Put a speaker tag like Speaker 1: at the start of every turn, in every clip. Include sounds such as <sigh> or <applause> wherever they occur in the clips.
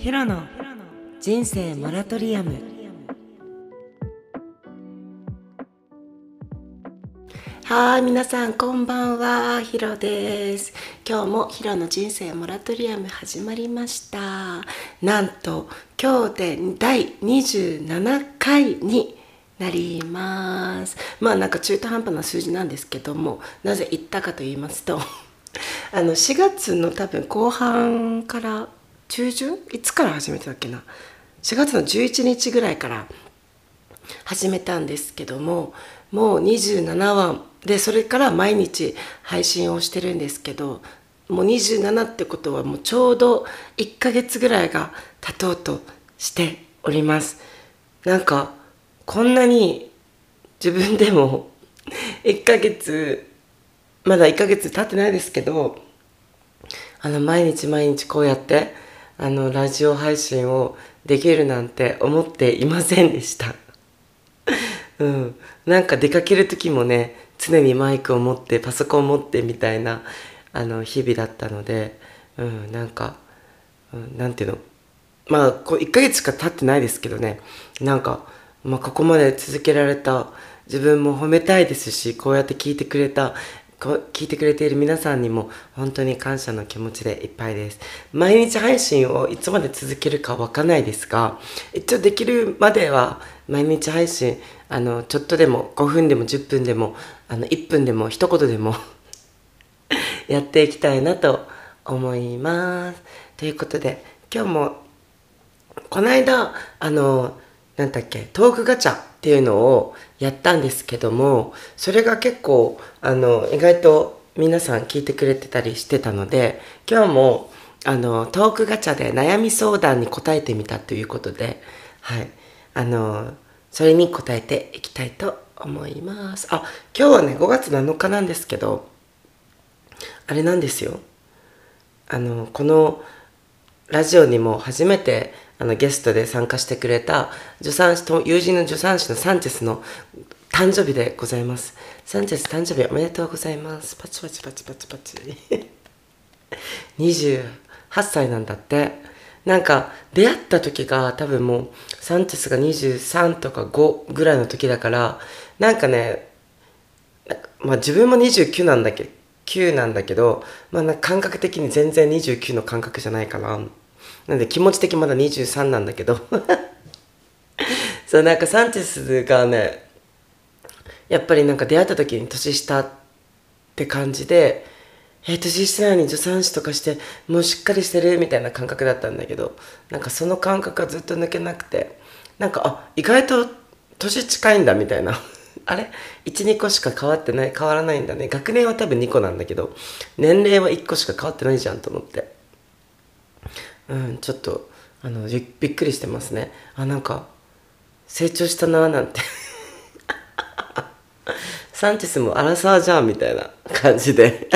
Speaker 1: ヒロの人生モラトリアム。はい皆さんこんばんは。ヒロです。今日もヒロの人生モラトリアム始まりました。なんと今日で第27回になります。まあなんか中途半端な数字なんですけどもなぜ言ったかと言いますと <laughs> あの4月の多分後半から中旬？いつから始めてたっけな？4月の11日ぐらいから始めたんですけどももう27話。でそれから毎日配信をしてるんですけどもう27ってことはもうちょうど1ヶ月ぐらいが経とうとしております。なんかこんなに自分でも <laughs> 1ヶ月まだ1ヶ月経ってないですけどあの毎日毎日こうやってあのラジオ配信をできるなんて思っていませんでした。<laughs> うん。なんか出かける時もね常にマイクを持ってパソコンを持ってみたいなあの日々だったのでうんなんか、うん、なんていうの。まあこう1ヶ月しか経ってないですけどね。なんか、まあ、ここまで続けられた自分も褒めたいですしこうやって聞いてくれた聞いてくれている皆さんにも本当に感謝の気持ちでいっぱいです。毎日配信をいつまで続けるかわかんないですが、一応できるまでは毎日配信、あの、ちょっとでも5分でも10分でも、あの、1分でも一言でも <laughs> やっていきたいなと思います。ということで、今日も、この間、あの、なんだっけ、トークガチャっていうのをやったんですけども、それが結構、あの、意外と皆さん聞いてくれてたりしてたので、今日も、あの、トークガチャで悩み相談に答えてみたということで、はい。あの、それに答えていきたいと思います。あ、今日はね、5月7日なんですけど、あれなんですよ。あの、このラジオにも初めてあのゲストで参加してくれた助産師と友人の助産師のサンチェスの誕生日でございます。サンチェス誕生日おめでとうございます。パチパチパチパチパチ。<laughs> 28歳なんだって。なんか出会った時が多分もうサンチェスが23とか5ぐらいの時だからなんかねまあ自分も29なんだけど9なんだけど、まあ、感覚的に全然29の感覚じゃないかななんで気持ち的まだ23なんだけど。<laughs> そうなんかサンチェスがねやっぱりなんか出会った時に年下って感じでえー、年下なのに助産師とかしてもうしっかりしてる？みたいな感覚だったんだけどなんかその感覚がずっと抜けなくてなんかあ意外と年近いんだみたいな。<laughs> あれ？12個しか変わってない変わらないんだね。学年は多分2個なんだけど年齢は1個しか変わってないじゃんと思って。うんちょっとあのびっくりしてますね。あなんか成長したなーなんて。<laughs> サンチェスもアラサーじゃんみたいな感じで。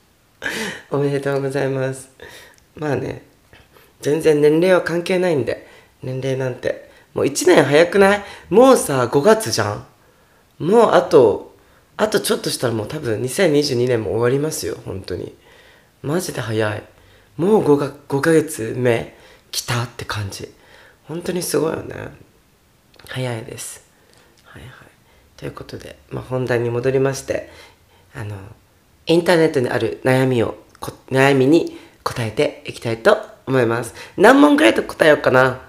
Speaker 1: <laughs> おめでとうございます。まあね全然年齢は関係ないんで年齢なんて。もう1年早くない？もうさ5月じゃん。もうあとあとちょっとしたらもう多分2022年も終わりますよ本当に。マジで早い。もう 5, が5ヶ月目来たって感じ。本当にすごいよね。早いです。はいはい。ということで、まあ、本題に戻りましてあのインターネットにある悩みを悩みに答えていきたいと思います。何問ぐらいと答えようかな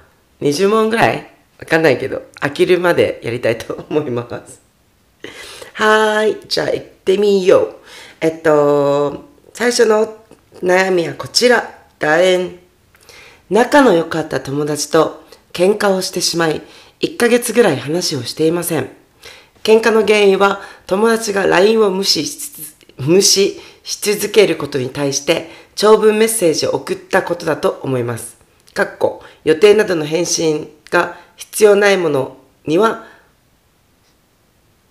Speaker 1: ？20問ぐらい？わかんないけど飽きるまでやりたいと思います。はーいじゃあ行ってみよう。えっと最初の悩みはこちら。だえん。仲の良かった友達と喧嘩をしてしまい、1ヶ月ぐらい話をしていません。喧嘩の原因は友達が LINE を無視し無視し続けることに対して長文メッセージを送ったことだと思います。かっこ予定などの返信が必要ないものには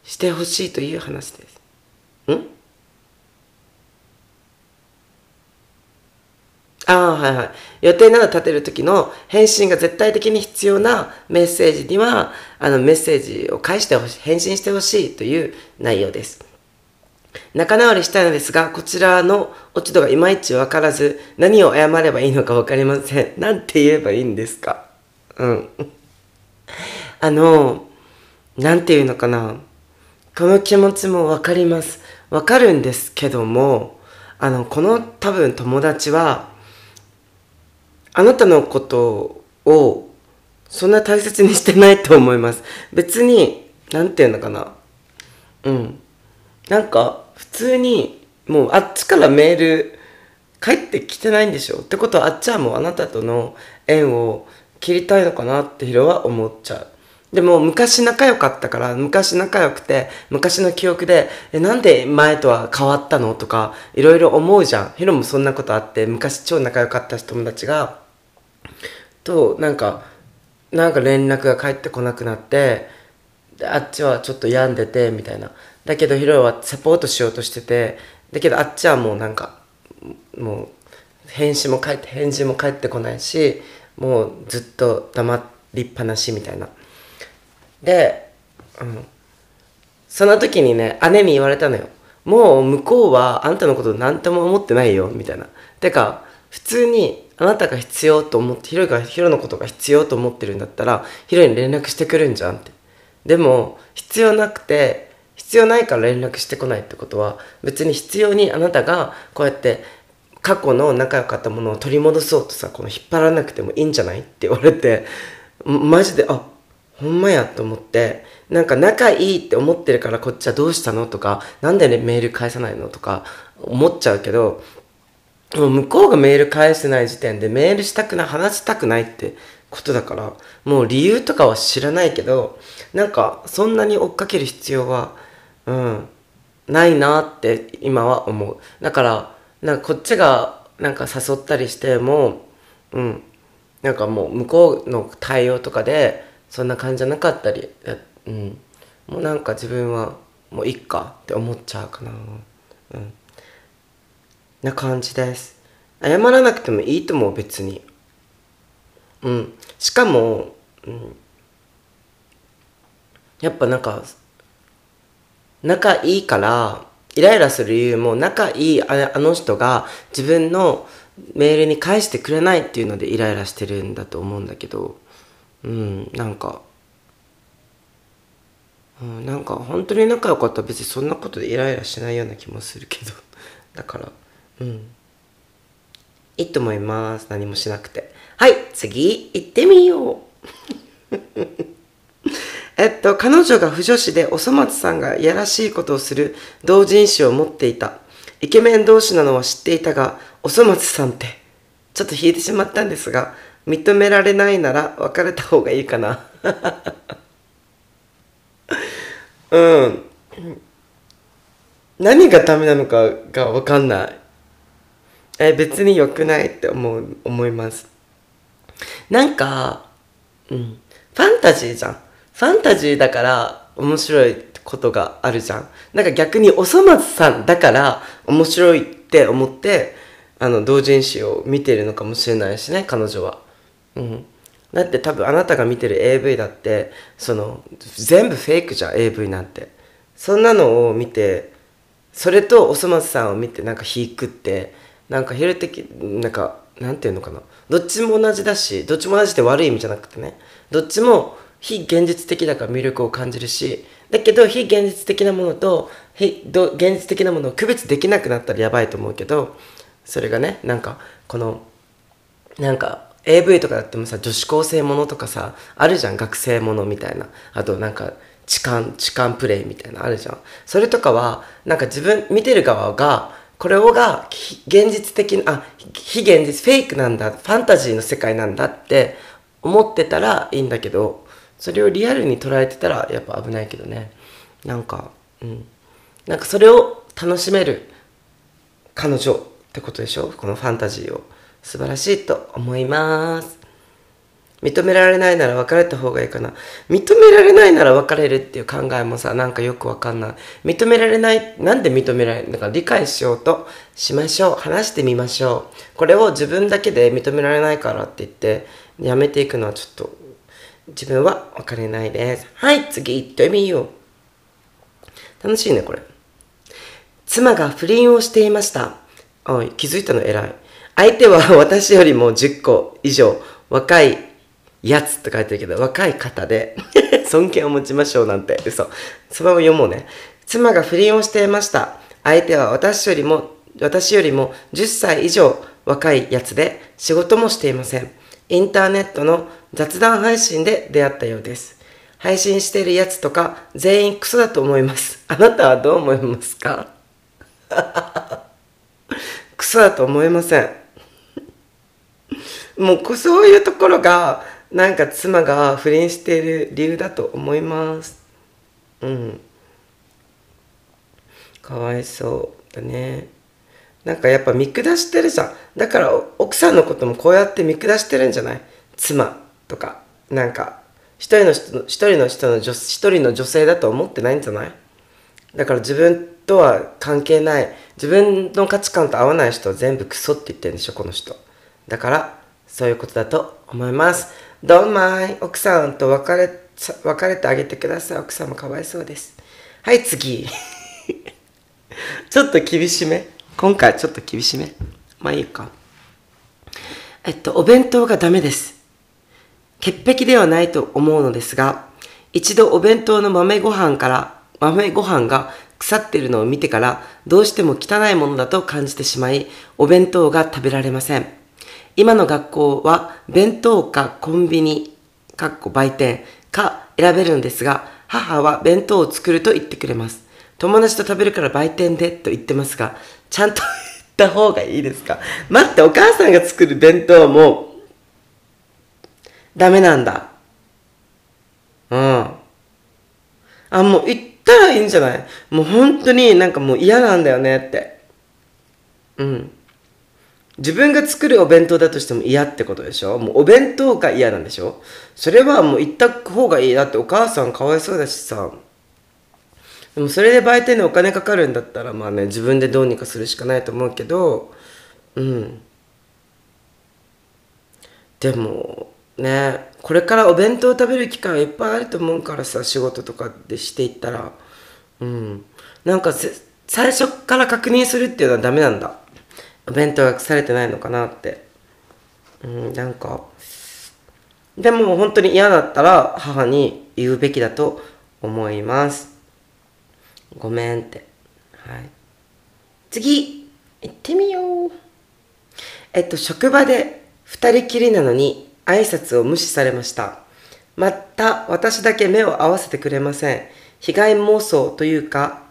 Speaker 1: してほしいという話です。ん？ああ、はいはい。予定など立てる時の返信が絶対的に必要なメッセージには、あのメッセージを返してほしい、返信してほしいという内容です。仲直りしたいのですが、こちらの落ち度がいまいちわからず、何を謝ればいいのかわかりません。なんて言えばいいんですか？うん。<laughs> あの、なんて言うのかな。この気持ちもわかります。わかるんですけども、あの、この多分友達は、あなたのことをそんな大切にしてないと思います。別に、なんて言うのかな。うん。なんか、普通に、もうあっちからメール返ってきてないんでしょってことはあっちはもうあなたとの縁を切りたいのかなってヒロは思っちゃう。でも昔仲良かったから、昔仲良くて、昔の記憶で、え、なんで前とは変わったのとか、いろいろ思うじゃん。ヒロもそんなことあって、昔超仲良かった友達が、と、なんか、なんか連絡が返ってこなくなって、あっちはちょっと病んでて、みたいな。だけどヒロはサポートしようとしてて、だけどあっちはもうなんか、もう、返信も返って、返事も返ってこないし、もうずっと黙りっぱなしみたいな。で、うん。その時にね、姉に言われたのよ。もう向こうはあんたのこと何とも思ってないよ、みたいな。てか、普通にあなたが必要と思って、ヒロが、ヒロのことが必要と思ってるんだったら、ヒロに連絡してくるんじゃんって。でも、必要なくて、必要ないから連絡してこないってことは、別に必要にあなたがこうやって過去の仲良かったものを取り戻そうとさ、この引っ張らなくてもいいんじゃない？って言われて、マジで、あ、ほんまやと思って、なんか仲いいって思ってるからこっちはどうしたのとか、なんでねメール返さないのとか思っちゃうけど、もう向こうがメール返せない時点でメールしたくない、話したくないってことだから、もう理由とかは知らないけど、なんかそんなに追っかける必要は、うん、ないなって今は思う。だから、なんかこっちがなんか誘ったりしても、うん、なんかもう向こうの対応とかで、そんな感じじゃなかったり、うん、もうなんか自分はもういっかって思っちゃうかな。うん。な感じです。謝らなくてもいいと思う、別に。うん。しかも、うん。やっぱなんか、仲いいから、イライラする理由も仲いいあの人が自分のメールに返してくれないっていうのでイライラしてるんだと思うんだけど、うんなんか、うん、なんか本当に仲良かったら別にそんなことでイライラしないような気もするけど。<laughs> だからうん。いいと思います。何もしなくて。はい次行ってみよう。<laughs> えっと彼女が不女子でおそ松さんがいやらしいことをする同人誌を持っていた。イケメン同士なのは知っていたがおそ松さんってちょっと引いてしまったんですが認められないなら別れた方がいいかな。<laughs> うん。何がダメなのかが分かんない。え別に良くないって思う思います。なんかうん。ファンタジーじゃん。ファンタジーだから面白いことがあるじゃん。なんか逆におそ松さんだから面白いって思ってあの同人誌を見てるのかもしれないしね彼女は。うん。だって多分あなたが見てる AV だって、その、全部フェイクじゃん、AV なんて。そんなのを見て、それとおそ松さんを見てなんか引くって、なんか昼的、なんか、なんていうのかな。どっちも同じだし、どっちも同じって悪い意味じゃなくてね。どっちも非現実的だから魅力を感じるし、だけど非現実的なものと非現実的なものを区別できなくなったらやばいと思うけど、それがね、なんか、この、なんか、AV とかだってもさ女子高生ものとかさあるじゃん学生ものみたいな。あとなんか痴漢痴漢プレイみたいなあるじゃん。それとかはなんか自分見てる側がこれをが現実的なあ非現実フェイクなんだファンタジーの世界なんだって思ってたらいいんだけどそれをリアルに捉えてたらやっぱ危ないけどね。なんかうん。なんかそれを楽しめる彼女ってことでしょ？このファンタジーを。素晴らしいと思います。認められないなら別れた方がいいかな。認められないなら別れるっていう考えもさ、なんかよくわかんない。認められない、なんで認められない？のか理解しようとしましょう。話してみましょう。これを自分だけで認められないからって言って、やめていくのはちょっと、自分は分かれないです。はい、次行ってみよう。楽しいね、これ。妻が不倫をしていました。おい、気づいたの？偉い。相手は私よりも10個以上若いやつって書いてるけど、若い方で <laughs> 尊敬を持ちましょうなんて嘘。そのまま読もうね。妻が不倫をしていました。相手は私よりも、私よりも10歳以上若いやつで仕事もしていません。インターネットの雑談配信で出会ったようです。配信しているやつとか全員クソだと思います。あなたはどう思いますか？<laughs> クソだと思いません。もうそういうところがなんか妻が不倫している理由だと思います。うん。かわいそうだね。なんかやっぱ見下してるじゃん。だから奥さんのこともこうやって見下してるんじゃない？妻とか。なんか一人の人の、一人の人の女、一人の女性だと思ってないんじゃない？だから自分とは関係ない、自分の価値観と合わない人は全部クソって言ってるんでしょ、この人。だから、そういうことだと思います。どんまい、奥さんと別れ、別れてあげてください。奥さんもかわいそうです。はい、次。<laughs> ちょっと厳しめ。今回ちょっと厳しめ。まあいいか。えっと、お弁当がダメです。潔癖ではないと思うのですが、一度お弁当の豆ご飯から、豆ご飯が腐ってるのを見てから、どうしても汚いものだと感じてしまい、お弁当が食べられません。今の学校は弁当かコンビニ、かっこ売店か選べるんですが、母は弁当を作ると言ってくれます。友達と食べるから売店でと言ってますが、ちゃんと言った方がいいですか？待って、お母さんが作る弁当もダメなんだ。うん。あ、もう行ったらいいんじゃない？もう本当になんかもう嫌なんだよねって。うん。自分が作るお弁当だとしても嫌ってことでしょ？もうお弁当が嫌なんでしょ？それはもう行った方がいい。だってお母さんかわいそうだしさ。でもそれで売店でお金かかるんだったらまあね、自分でどうにかするしかないと思うけど、うん。でも、ねこれからお弁当を食べる機会はいっぱいあると思うからさ仕事とかでしていったらうんなんか最初から確認するっていうのはダメなんだお弁当が腐れてないのかなって。うんなんか。でも本当に嫌だったら母に言うべきだと思います。ごめんって。はい。次。行ってみよう。えっと職場で二人きりなのに挨拶を無視されました。また私だけ目を合わせてくれません。被害妄想というか、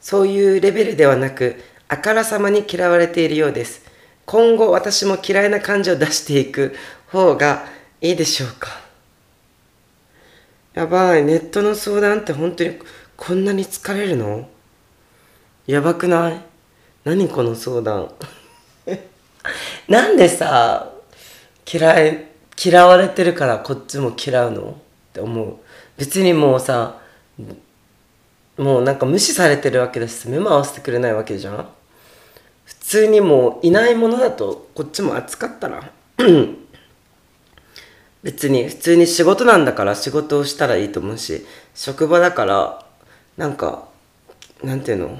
Speaker 1: そういうレベルではなく、あからさまに嫌われているようです。今後私も嫌いな感じを出していく方がいいでしょうか。やばい、ネットの相談って本当にこんなに疲れるの？やばくない？何この相談？<laughs> なんでさ、嫌い嫌われてるからこっちも嫌うの？って思う別にもうさもうなんか無視されてるわけだし目も合わせてくれないわけじゃん？通にもういないものだとこっちも扱ったら別に普通に仕事なんだから仕事をしたらいいと思うし職場だからなんかなんていうの？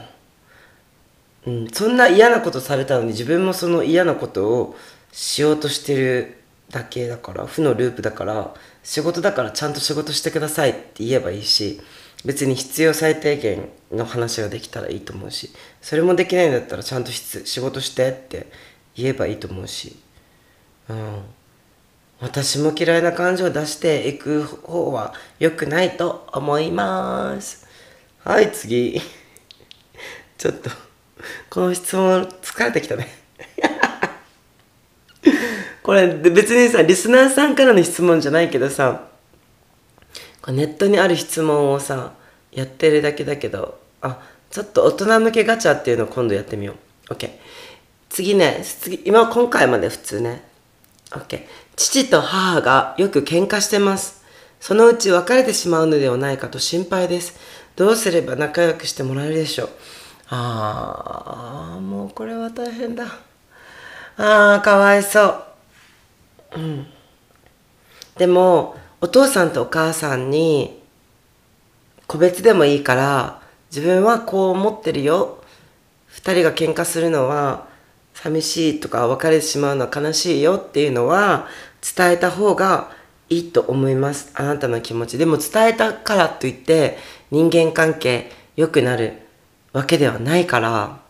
Speaker 1: うん、そんな嫌なことされたのに自分もその嫌なことをしようとしてるだけだから負のループだから仕事だからちゃんと仕事してくださいって言えばいいし別に必要最低限の話ができたらいいと思うしそれもできないんだったらちゃんと仕事してって言えばいいと思うしうん。私も嫌いな感情を出していく方は良くないと思います。はい次。<laughs> ちょっとこの質問疲れてきたね。<laughs> これ別にさリスナーさんからの質問じゃないけどさネットにある質問をさやってるだけだけどあちょっと大人向けガチャっていうのを今度やってみよう。OK 次ね次今今回まで普通ね。OK 父と母がよく喧嘩してます。そのうち別れてしまうのではないかと心配です。どうすれば仲良くしてもらえるでしょう。ああもうこれは大変だ。ああかわいそう。うん。でもお父さんとお母さんに個別でもいいから自分はこう思ってるよ。2人が喧嘩するのは寂しいとか別れてしまうのは悲しいよっていうのは伝えた方がいいと思います。あなたの気持ち。でも伝えたからといって人間関係良くなるわけではないから。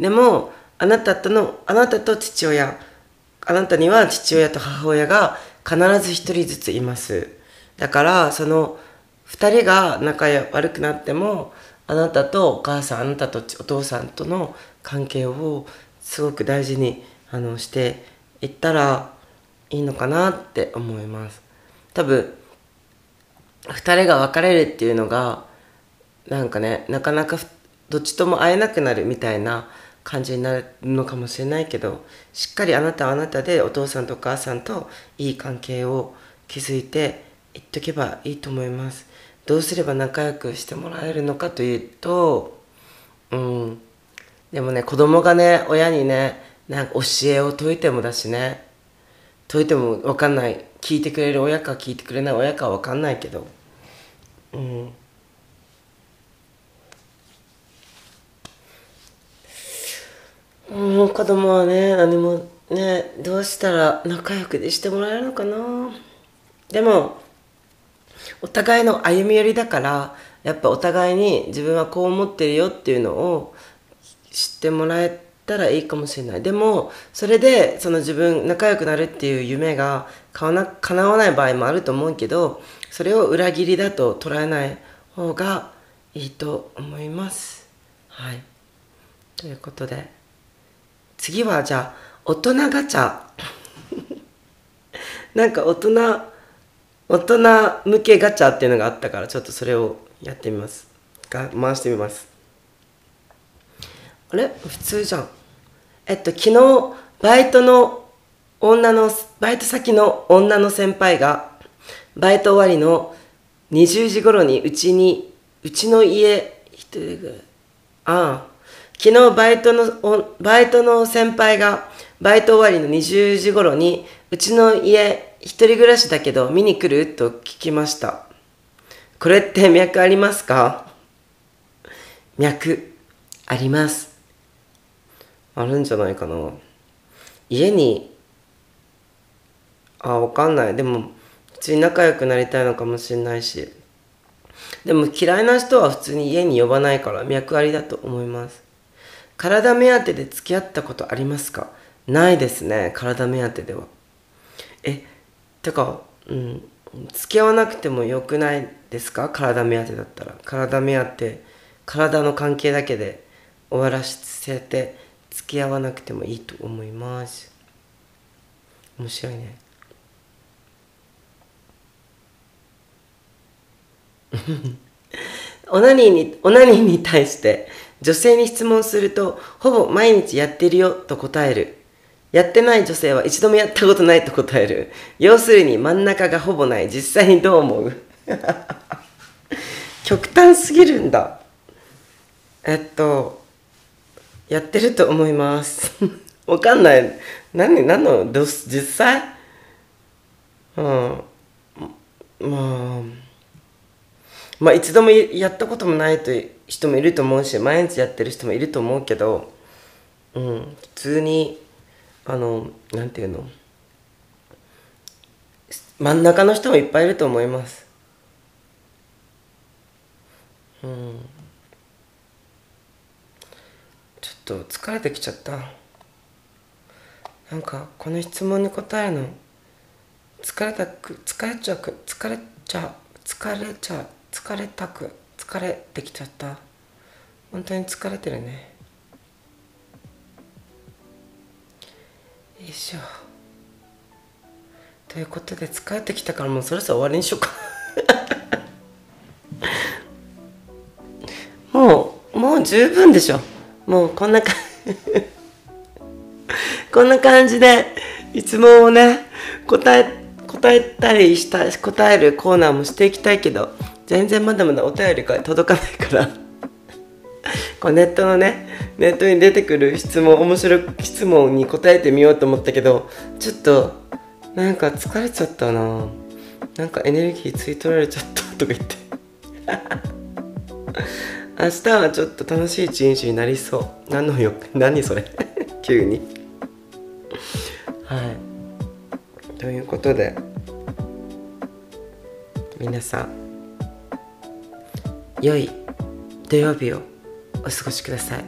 Speaker 1: でもあなたとのあなたと父親あなたには父親と母親が必ず一人ずついます。だからその2人が仲悪くなってもあなたとお母さんあなたとお父さんとの関係をすごく大事にあのしていったらいいのかなって思います。多分2人が別れるっていうのがなんかねなかなかどっちとも会えなくなるみたいな感じになるのかもしれないけどしっかりあなたはあなたでお父さんとお母さんといい関係を築いていっとけばいいと思います。どうすれば仲良くしてもらえるのかというとうん。でもね子供がね親にねなんか教えを説いてもだしね説いても分かんない。聞いてくれる親か聞いてくれない親か分かんないけどうん。うん子供はね何もねどうしたら仲良くしてもらえるのかな。でもお互いの歩み寄りだからやっぱお互いに自分はこう思ってるよっていうのを知ってもらえたらいいかもしれない。でもそれでその自分仲良くなるっていう夢が叶わない場合もあると思うけどそれを裏切りだと捉えない方がいいと思います。はい。ということで。次はじゃあ大人ガチャ。<laughs> なんか大人大人向けガチャっていうのがあったからちょっとそれをやってみます。が回してみます。あれ？普通じゃん。えっと昨日バイトの女のバイト先の女の先輩がバイト終わりの20時頃にうちにうちの家一人ぐらいああ昨日バイトのバイトの先輩がバイト終わりの20時頃にうちの家一人暮らしだけど見に来る？と聞きました。これって脈ありますか？脈あります。あるんじゃないかな。家にあわかんない。でも普通に仲良くなりたいのかもしれないし。でも嫌いな人は普通に家に呼ばないから脈ありだと思います。体目当てで付き合ったことありますか？ないですね体目当てでは。えてかうん付き合わなくてもよくないですか？体目当てだったら。体目当て体の関係だけで終わらせて付き合わなくてもいいと思います。面白いね。<laughs> オナニーにオナニーに対して女性に質問するとほぼ毎日やってるよと答える。やってない女性は一度もやったことないと答える。要するに真ん中がほぼない。実際にどう思う？<laughs> 極端すぎるんだ。えっとやってると思います。<laughs> わかんない。何何のど実際？うん。まあまあ一度もやったこともないと人もいると思うし毎日やってる人もいると思うけど、うん、普通にあのなんていうの真ん中の人もいっぱいいると思います。うん。ちょっと疲れてきちゃった。なんかこの質問に答えるの疲れたく疲れちゃく疲れちゃ疲れちゃ疲れたく。疲れてきちゃった。本当に疲れてるね。よいしょ。ということで疲れてきたからもうそろそろ終わりにしようか。<laughs> もうもう十分でしょ。もうこんな感じ <laughs> こんな感じで質問をね答え答えたりした答えるコーナーもしていきたいけど全然まだまだお便りが届かないから。<laughs> こうネットのねネットに出てくる質問面白い質問に答えてみようと思ったけどちょっとなんか疲れちゃったな。なんかエネルギー吸い取られちゃったとか言って。<laughs> 明日はちょっと楽しい一日になりそう。何のよ何それ？<laughs> 急に。はい。ということで皆さん。良い土曜日をお過ごしください。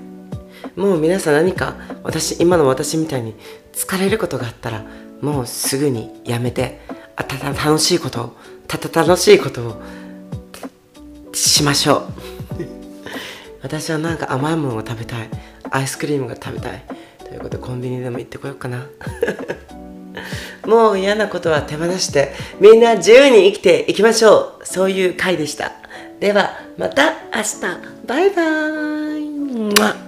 Speaker 1: もう皆さん何か私今の私みたいに疲れることがあったらもうすぐにやめてあたた楽しいことをたた楽しいことをしましょう私はなんか甘いものが食べたい。アイスクリームが食べたい。ということでコンビニでも行ってこようかな。<laughs> もう嫌なことは手放してみんな自由に生きていきましょう。そういう回でした。ではまた明日。バイバーイ。